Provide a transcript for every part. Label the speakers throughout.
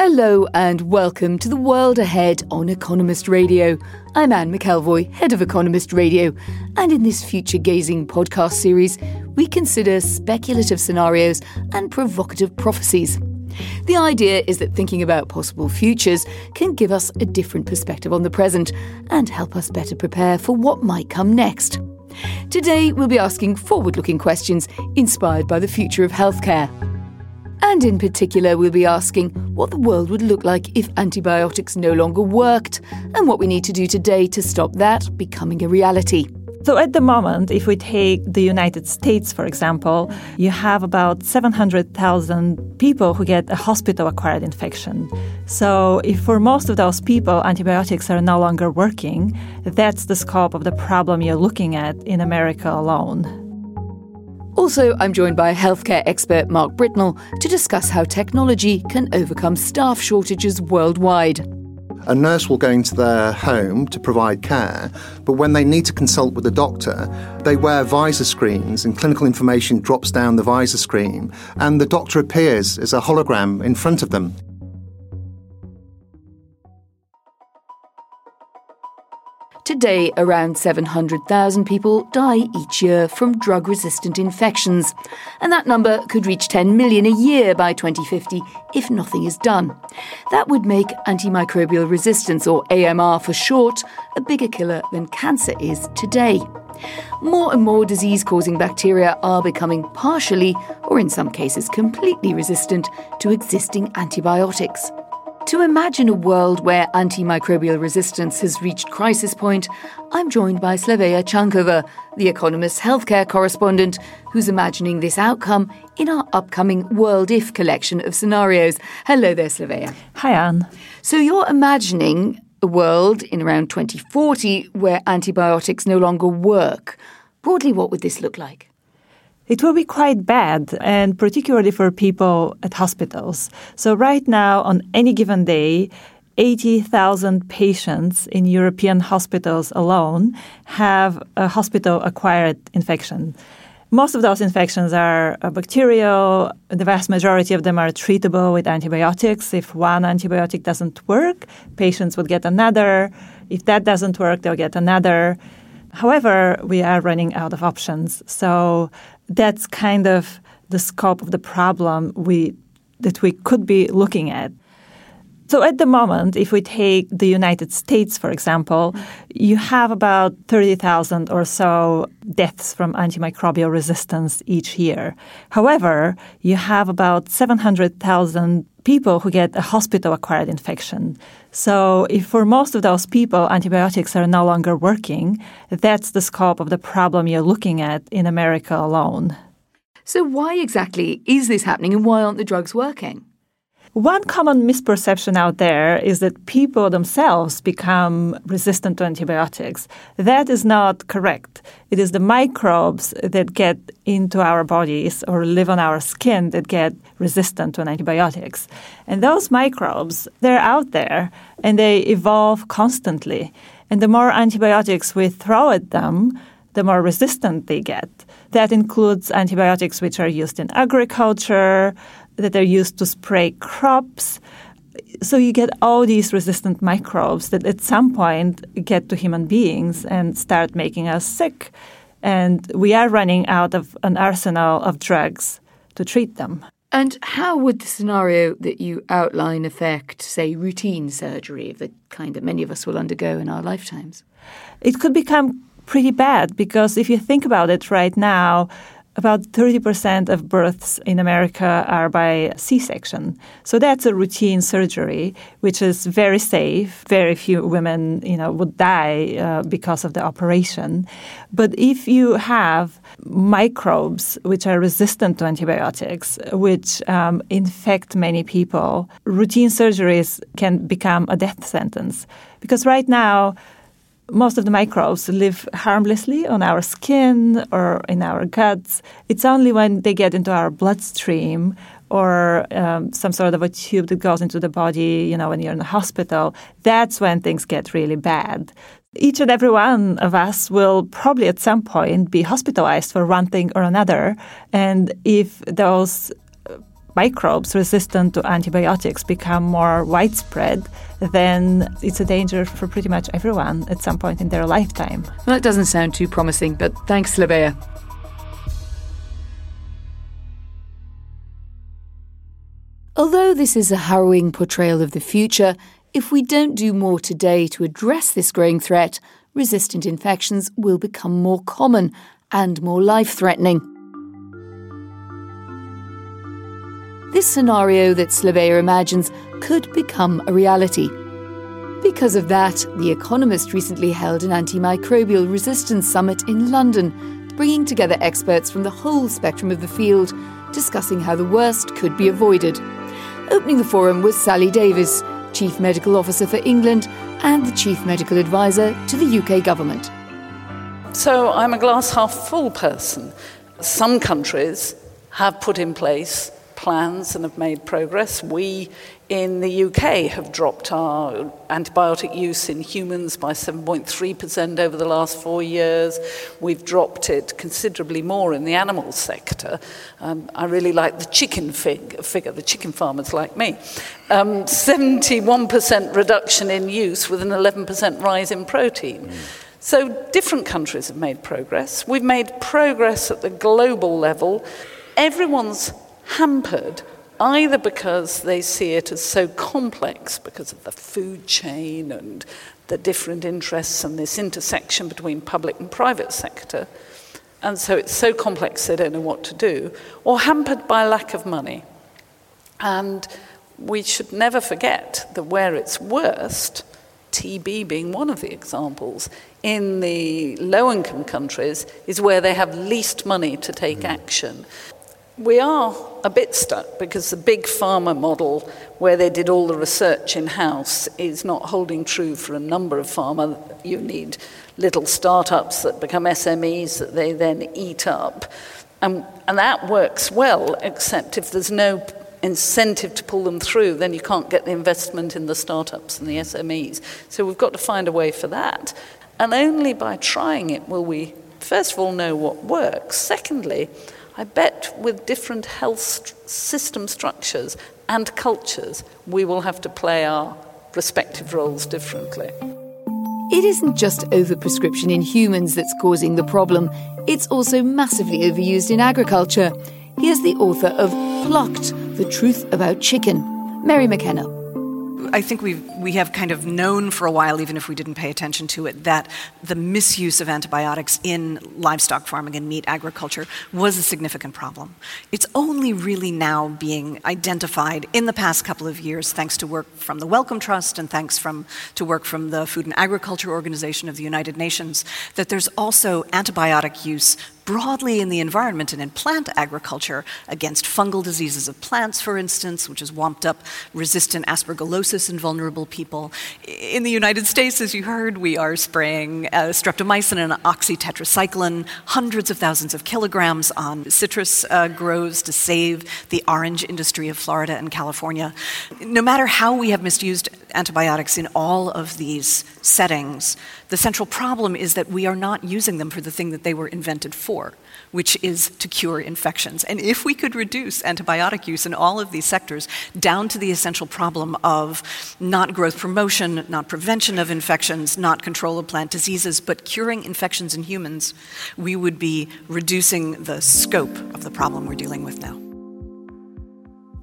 Speaker 1: Hello and welcome to the world ahead on Economist Radio. I'm Anne McElvoy, head of Economist Radio, and in this future gazing podcast series, we consider speculative scenarios and provocative prophecies. The idea is that thinking about possible futures can give us a different perspective on the present and help us better prepare for what might come next. Today, we'll be asking forward looking questions inspired by the future of healthcare. And in particular, we'll be asking what the world would look like if antibiotics no longer worked and what we need to do today to stop that becoming a reality.
Speaker 2: So, at the moment, if we take the United States, for example, you have about 700,000 people who get a hospital acquired infection. So, if for most of those people antibiotics are no longer working, that's the scope of the problem you're looking at in America alone.
Speaker 1: Also, I'm joined by healthcare expert Mark Britnell to discuss how technology can overcome staff shortages worldwide.
Speaker 3: A nurse will go into their home to provide care, but when they need to consult with a doctor, they wear visor screens and clinical information drops down the visor screen, and the doctor appears as a hologram in front of them.
Speaker 1: Today, around 700,000 people die each year from drug resistant infections, and that number could reach 10 million a year by 2050 if nothing is done. That would make antimicrobial resistance, or AMR for short, a bigger killer than cancer is today. More and more disease causing bacteria are becoming partially, or in some cases completely, resistant to existing antibiotics. To imagine a world where antimicrobial resistance has reached crisis point, I'm joined by Slaveya Chankova, the Economist's healthcare correspondent, who's imagining this outcome in our upcoming World If collection of scenarios. Hello there, Slaveya.
Speaker 2: Hi, Anne.
Speaker 1: So you're imagining a world in around 2040 where antibiotics no longer work. Broadly, what would this look like?
Speaker 2: It will be quite bad, and particularly for people at hospitals. So, right now, on any given day, 80,000 patients in European hospitals alone have a hospital acquired infection. Most of those infections are bacterial. The vast majority of them are treatable with antibiotics. If one antibiotic doesn't work, patients would get another. If that doesn't work, they'll get another. However, we are running out of options. So that's kind of the scope of the problem we that we could be looking at. So at the moment, if we take the United States, for example, you have about 30,000 or so deaths from antimicrobial resistance each year. However, you have about 700,000 people who get a hospital acquired infection. So, if for most of those people antibiotics are no longer working, that's the scope of the problem you're looking at in America alone.
Speaker 1: So, why exactly is this happening and why aren't the drugs working?
Speaker 2: One common misperception out there is that people themselves become resistant to antibiotics. That is not correct. It is the microbes that get into our bodies or live on our skin that get resistant to antibiotics. And those microbes, they're out there and they evolve constantly. And the more antibiotics we throw at them, the more resistant they get. That includes antibiotics which are used in agriculture, that are used to spray crops. So you get all these resistant microbes that at some point get to human beings and start making us sick. And we are running out of an arsenal of drugs to treat them.
Speaker 1: And how would the scenario that you outline affect, say, routine surgery of the kind that many of us will undergo in our lifetimes?
Speaker 2: It could become pretty bad because if you think about it right now, about 30% of births in America are by C section. So that's a routine surgery, which is very safe. Very few women you know, would die uh, because of the operation. But if you have microbes which are resistant to antibiotics, which um, infect many people, routine surgeries can become a death sentence. Because right now, most of the microbes live harmlessly on our skin or in our guts. It's only when they get into our bloodstream or um, some sort of a tube that goes into the body, you know, when you're in the hospital, that's when things get really bad. Each and every one of us will probably at some point be hospitalized for one thing or another. And if those microbes resistant to antibiotics become more widespread, then it's a danger for pretty much everyone at some point in their lifetime.
Speaker 1: Well, that doesn't sound too promising, but thanks, Slaveya. Although this is a harrowing portrayal of the future, if we don't do more today to address this growing threat, resistant infections will become more common and more life threatening. This scenario that Slaveya imagines could become a reality. Because of that, The Economist recently held an antimicrobial resistance summit in London, bringing together experts from the whole spectrum of the field, discussing how the worst could be avoided. Opening the forum was Sally Davies, Chief Medical Officer for England and the Chief Medical Advisor to the UK Government.
Speaker 4: So I'm a glass half full person. Some countries have put in place plans and have made progress. We in the UK have dropped our antibiotic use in humans by 7.3% over the last four years. We've dropped it considerably more in the animal sector. Um, I really like the chicken fig- figure, the chicken farmers like me. Um, 71% reduction in use with an 11% rise in protein. Mm. So different countries have made progress. We've made progress at the global level. Everyone's hampered either because they see it as so complex because of the food chain and the different interests and this intersection between public and private sector, and so it's so complex they don't know what to do, or hampered by lack of money. And we should never forget that where it's worst, TB being one of the examples, in the low income countries is where they have least money to take mm. action. We are a bit stuck because the big pharma model, where they did all the research in house, is not holding true for a number of pharma. You need little startups that become SMEs that they then eat up. And, and that works well, except if there's no incentive to pull them through, then you can't get the investment in the startups and the SMEs. So we've got to find a way for that. And only by trying it will we, first of all, know what works. Secondly, I bet with different health st- system structures and cultures, we will have to play our respective roles differently.
Speaker 1: It isn't just overprescription in humans that's causing the problem, it's also massively overused in agriculture. Here's the author of Plucked The Truth About Chicken, Maryn McKenna.
Speaker 5: I think we we have kind of known for a while, even if we didn't pay attention to it, that the misuse of antibiotics in livestock farming and meat agriculture was a significant problem. It's only really now being identified in the past couple of years, thanks to work from the Wellcome Trust and thanks from to work from the Food and Agriculture Organization of the United Nations, that there's also antibiotic use broadly in the environment and in plant agriculture against fungal diseases of plants, for instance, which has womped up resistant aspergillosis in vulnerable people. In the United States, as you heard, we are spraying uh, streptomycin and oxytetracycline, hundreds of thousands of kilograms on citrus uh, groves to save the orange industry of Florida and California. No matter how we have misused antibiotics in all of these settings, the central problem is that we are not using them for the thing that they were invented for, which is to cure infections. And if we could reduce antibiotic use in all of these sectors down to the essential problem of not growth promotion, not prevention of infections, not control of plant diseases, but curing infections in humans, we would be reducing the scope of the problem we're dealing with now.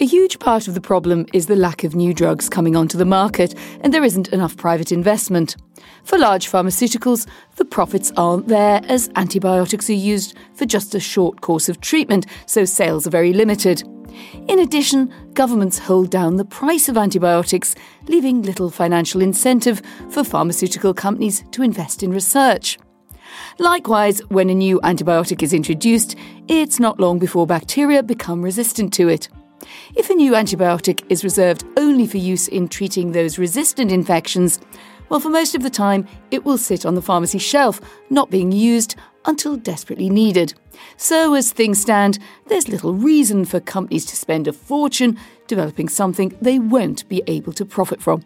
Speaker 1: A huge part of the problem is the lack of new drugs coming onto the market, and there isn't enough private investment. For large pharmaceuticals, the profits aren't there as antibiotics are used for just a short course of treatment, so sales are very limited. In addition, governments hold down the price of antibiotics, leaving little financial incentive for pharmaceutical companies to invest in research. Likewise, when a new antibiotic is introduced, it's not long before bacteria become resistant to it. If a new antibiotic is reserved only for use in treating those resistant infections, well, for most of the time, it will sit on the pharmacy shelf, not being used until desperately needed. So, as things stand, there's little reason for companies to spend a fortune developing something they won't be able to profit from.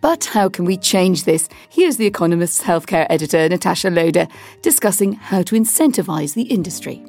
Speaker 1: But how can we change this? Here's The Economist's healthcare editor, Natasha Loder, discussing how to incentivise the industry.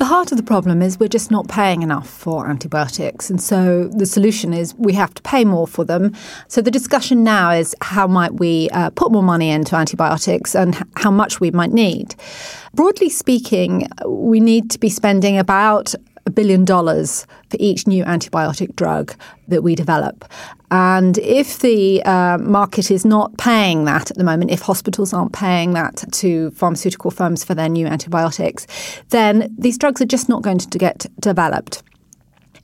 Speaker 6: The heart of the problem is we're just not paying enough for antibiotics. And so the solution is we have to pay more for them. So the discussion now is how might we uh, put more money into antibiotics and h- how much we might need. Broadly speaking, we need to be spending about a billion dollars for each new antibiotic drug that we develop. And if the uh, market is not paying that at the moment, if hospitals aren't paying that to pharmaceutical firms for their new antibiotics, then these drugs are just not going to get developed.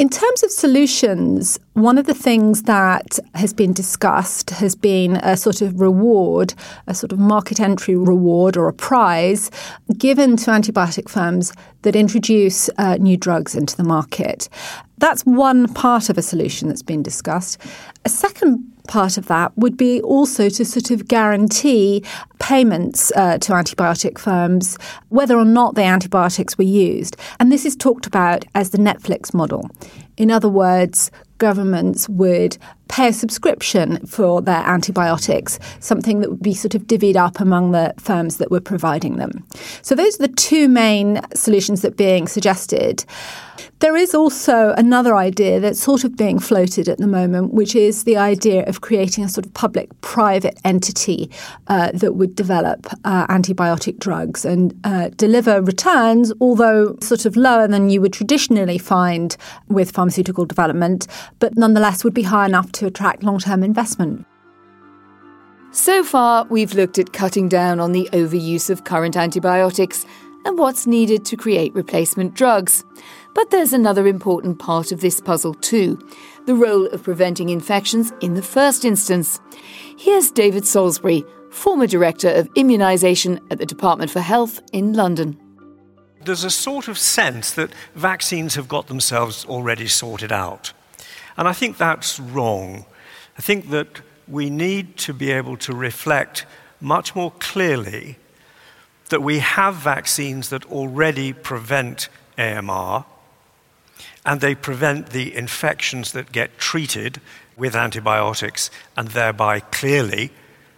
Speaker 6: In terms of solutions, one of the things that has been discussed has been a sort of reward, a sort of market entry reward or a prize given to antibiotic firms that introduce uh, new drugs into the market. That's one part of a solution that's been discussed. A second part of that would be also to sort of guarantee payments uh, to antibiotic firms whether or not the antibiotics were used. And this is talked about as the Netflix model. In other words, governments would pay a subscription for their antibiotics, something that would be sort of divvied up among the firms that were providing them. So those are the two main solutions that are being suggested. There is also another idea that's sort of being floated at the moment, which is the idea of creating a sort of public private entity uh, that would develop uh, antibiotic drugs and uh, deliver returns, although sort of lower than you would traditionally find with pharmaceutical development, but nonetheless would be high enough to attract long term investment.
Speaker 1: So far, we've looked at cutting down on the overuse of current antibiotics and what's needed to create replacement drugs. But there's another important part of this puzzle too the role of preventing infections in the first instance. Here's David Salisbury, former Director of Immunisation at the Department for Health in London.
Speaker 7: There's a sort of sense that vaccines have got themselves already sorted out. And I think that's wrong. I think that we need to be able to reflect much more clearly that we have vaccines that already prevent AMR and they prevent the infections that get treated with antibiotics, and thereby clearly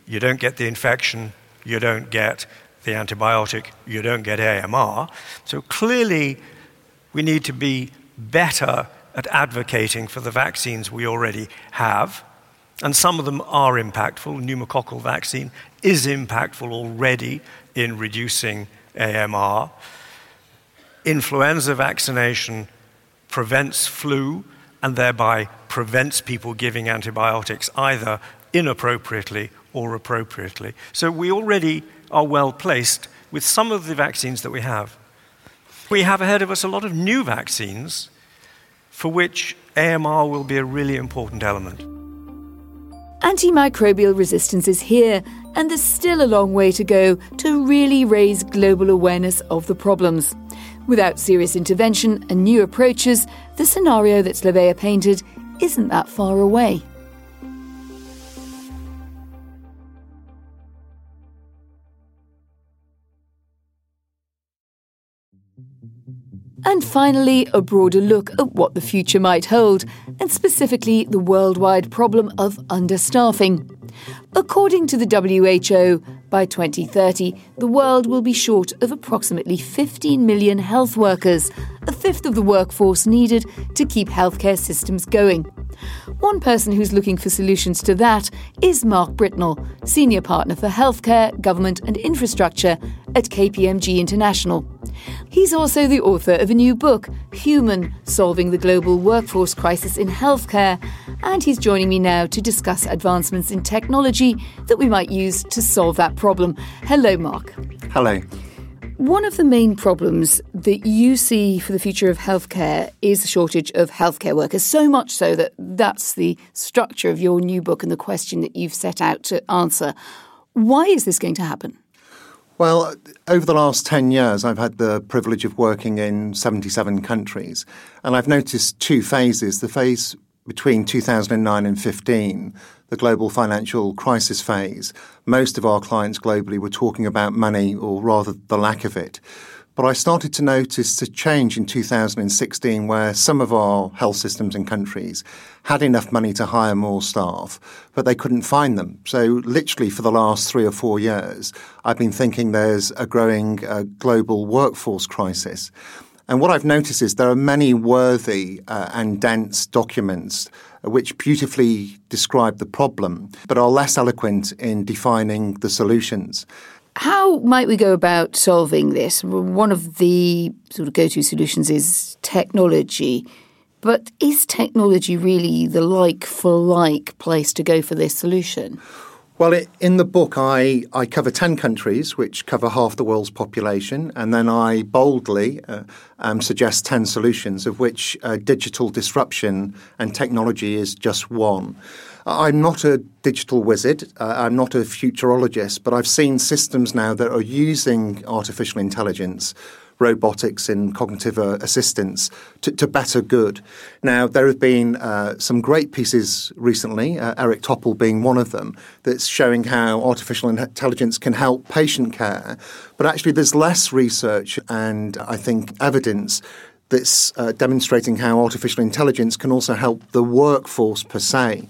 Speaker 7: you don't get the infection, you don't get the antibiotic, you don't get AMR. So clearly we need to be better at advocating for the vaccines we already have. And some of them are impactful. Pneumococcal vaccine is impactful already in reducing AMR. Influenza vaccination prevents flu and thereby prevents people giving antibiotics either inappropriately or appropriately. So we already are well placed with some of the vaccines that we have. We have ahead of us a lot of new vaccines for which AMR will be a really important element.
Speaker 1: Antimicrobial resistance is here, and there's still a long way to go to really raise global awareness of the problems. Without serious intervention and new approaches, the scenario that Slaveya painted isn't that far away. And finally, a broader look at what the future might hold, and specifically the worldwide problem of understaffing. According to the WHO, by 2030, the world will be short of approximately 15 million health workers, a fifth of the workforce needed to keep healthcare systems going. One person who's looking for solutions to that is Mark Britnell, Senior Partner for Healthcare, Government and Infrastructure at KPMG International. He's also the author of a new book, Human Solving the Global Workforce Crisis in Healthcare, and he's joining me now to discuss advancements in technology that we might use to solve that problem. Hello, Mark.
Speaker 3: Hello.
Speaker 1: One of the main problems that you see for the future of healthcare is the shortage of healthcare workers, so much so that that's the structure of your new book and the question that you've set out to answer. Why is this going to happen?
Speaker 3: Well, over the last 10 years, I've had the privilege of working in 77 countries, and I've noticed two phases. The phase between 2009 and 15, the global financial crisis phase, most of our clients globally were talking about money, or rather the lack of it. But I started to notice a change in 2016 where some of our health systems and countries had enough money to hire more staff, but they couldn't find them. So, literally, for the last three or four years, I've been thinking there's a growing uh, global workforce crisis. And what I've noticed is there are many worthy uh, and dense documents which beautifully describe the problem, but are less eloquent in defining the solutions.
Speaker 1: How might we go about solving this? One of the sort of go to solutions is technology. But is technology really the like for like place to go for this solution?
Speaker 3: Well, in the book, I, I cover 10 countries, which cover half the world's population, and then I boldly uh, um, suggest 10 solutions, of which uh, digital disruption and technology is just one. I'm not a digital wizard, uh, I'm not a futurologist, but I've seen systems now that are using artificial intelligence robotics and cognitive uh, assistance to, to, better good. Now, there have been uh, some great pieces recently, uh, Eric Topol being one of them, that's showing how artificial intelligence can help patient care. But actually, there's less research and I think evidence that's uh, demonstrating how artificial intelligence can also help the workforce per se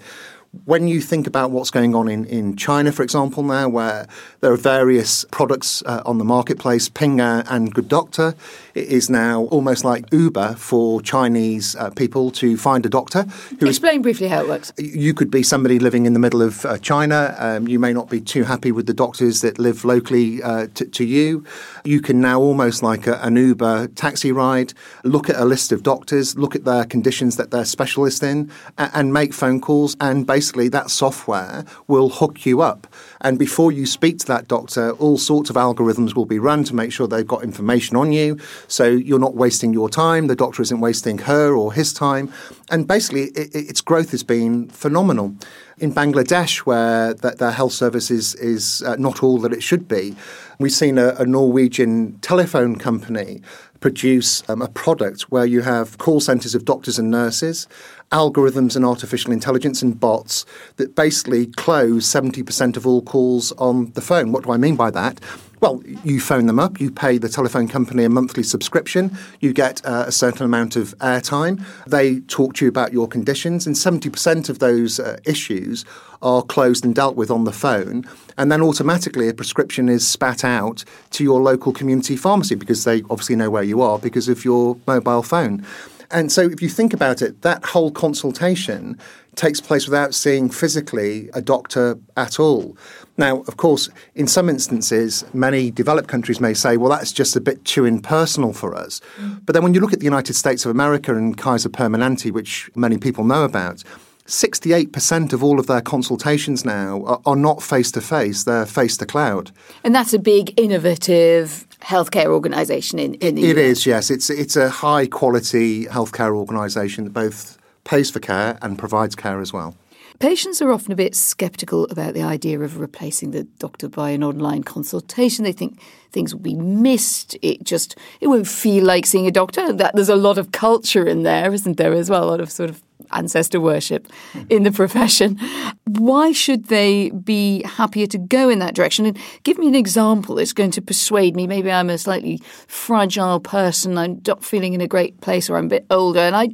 Speaker 3: when you think about what's going on in, in China, for example, now, where there are various products uh, on the marketplace, Ping An Good Doctor, it is now almost like Uber for Chinese uh, people to find a doctor.
Speaker 1: Explain is, briefly how it works.
Speaker 3: You could be somebody living in the middle of uh, China. Um, you may not be too happy with the doctors that live locally uh, to, to, you. You can now almost like a, an Uber taxi ride, look at a list of doctors, look at their conditions that they're specialists in, and, and make phone calls and basically that software will hook you up. And before you speak to that doctor, all sorts of algorithms will be run to make sure they've got information on you. So you're not wasting your time. The doctor isn't wasting her or his time. And basically, it, its growth has been phenomenal. In Bangladesh, where the, their health service is, is uh, not all that it should be, we've seen a, a Norwegian telephone company produce um, a product where you have call centres of doctors and nurses, algorithms and artificial intelligence and bots that basically close 70% of all calls on the phone. What do I mean by that? Well, you phone them up, you pay the telephone company a monthly subscription, you get uh, a certain amount of airtime, they talk to you about your conditions, and 70% of those uh, issues are closed and dealt with on the phone. And then automatically a prescription is spat out to your local community pharmacy because they obviously know where you are because of your mobile phone. And so, if you think about it, that whole consultation takes place without seeing physically a doctor at all. Now, of course, in some instances, many developed countries may say, well, that's just a bit too impersonal for us. Mm. But then when you look at the United States of America and Kaiser Permanente, which many people know about, 68% of all of their consultations now are, are not face to face, they're face to cloud.
Speaker 1: And that's a big, innovative healthcare organisation in, in the
Speaker 3: It US. is, yes. It's, it's a high quality healthcare organisation that both pays for care and provides care as well.
Speaker 1: Patients are often a bit sceptical about the idea of replacing the doctor by an online consultation. They think things will be missed. It just it won't feel like seeing a doctor. That there's a lot of culture in there, isn't there, as well? A lot of sort of ancestor worship in the profession. Why should they be happier to go in that direction? And give me an example that's going to persuade me. Maybe I'm a slightly fragile person. I'm not feeling in a great place, or I'm a bit older, and I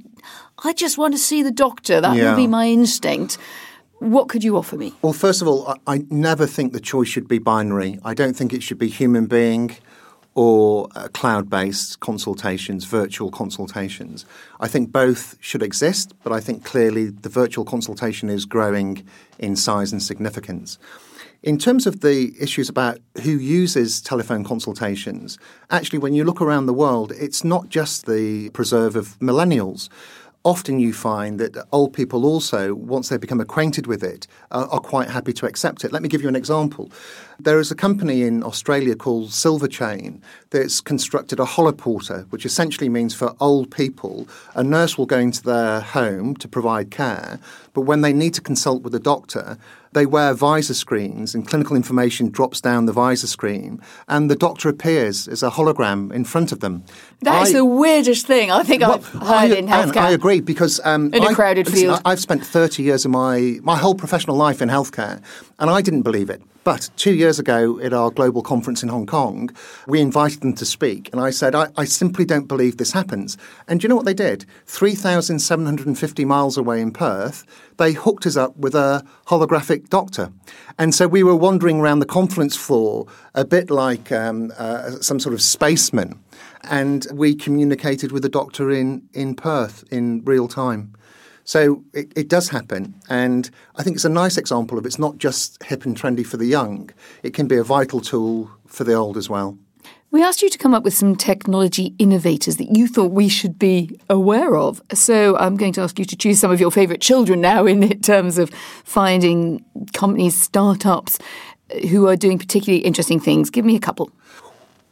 Speaker 1: I just want to see the doctor. That yeah. would be my instinct. What could you offer me?
Speaker 3: Well, first of all, I, I, never think the choice should be binary. I don't think it should be human being or uh, cloud based consultations, virtual consultations. I think both should exist, but I think clearly the virtual consultation is growing in size and significance. In terms of the issues about who uses telephone consultations, actually, when you look around the world, it's not just the preserve of millennials often you find that old people also, once they become acquainted with it, uh, are quite happy to accept it. Let me give you an example. There is a company in Australia called Silverchain that's constructed a holoporter, which essentially means for old people, a nurse will go into their home to provide care, but when they need to consult with a doctor, they wear visor screens and clinical information drops down the visor screen and the doctor appears as a hologram in front of them.
Speaker 1: That is the weirdest thing I think well, I've heard I, in healthcare.
Speaker 3: I agree because um,
Speaker 1: in a crowded
Speaker 3: I,
Speaker 1: field.
Speaker 3: Listen, I've spent 30 years of my, my whole professional life in healthcare and I didn't believe it. But two years ago at our global conference in Hong Kong, we invited them to speak. And I said, I, I simply don't believe this happens. And do you know what they did? 3,750 miles away in Perth, they hooked us up with a holographic doctor. And so we were wandering around the conference floor a bit like um, uh, some sort of spaceman. And we communicated with the doctor in, in Perth in real time. So it, it, does happen. And I think it's a nice example of it's not just hip and trendy for the young, it can be a vital tool for the old as well.
Speaker 1: We asked you to come up with some technology innovators that you thought we should be aware of. So I'm going to ask you to choose some of your favourite children now in terms of finding companies, startups uh, who are doing particularly interesting things. Give me a couple.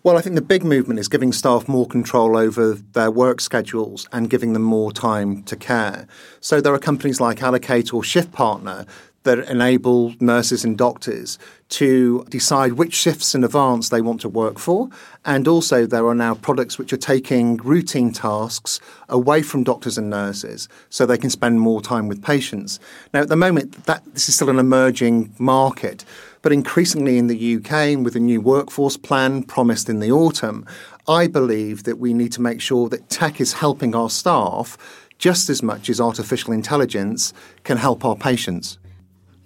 Speaker 3: Well, I think the big movement is giving staff more control over their work schedules and giving them more time to care. So there are companies like Allocate or Shift Partner that enable nurses and doctors to decide which shifts in advance they want to work for. And also, there are now products which are taking routine tasks away from doctors and nurses so they can spend more time with patients. Now, at the moment, that, this is still an emerging market. But increasingly in the UK, and with a new workforce plan promised in the autumn, I believe that we need to make sure that tech is helping our staff just as much as artificial intelligence can help our patients.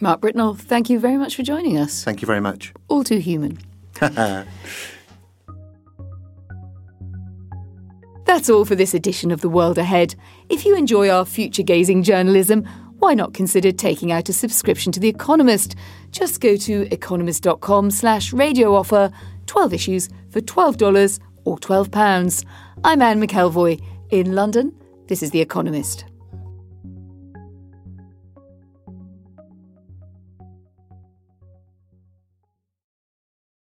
Speaker 1: Mark Britnell, thank you very much for joining us.
Speaker 3: Thank you very much.
Speaker 1: All too human. That's all for this edition of The World Ahead. If you enjoy our future gazing journalism, why not consider taking out a subscription to The Economist? Just go to economist.com slash radio offer, 12 issues for $12 or £12. I'm Anne McElvoy. In London, this is The Economist.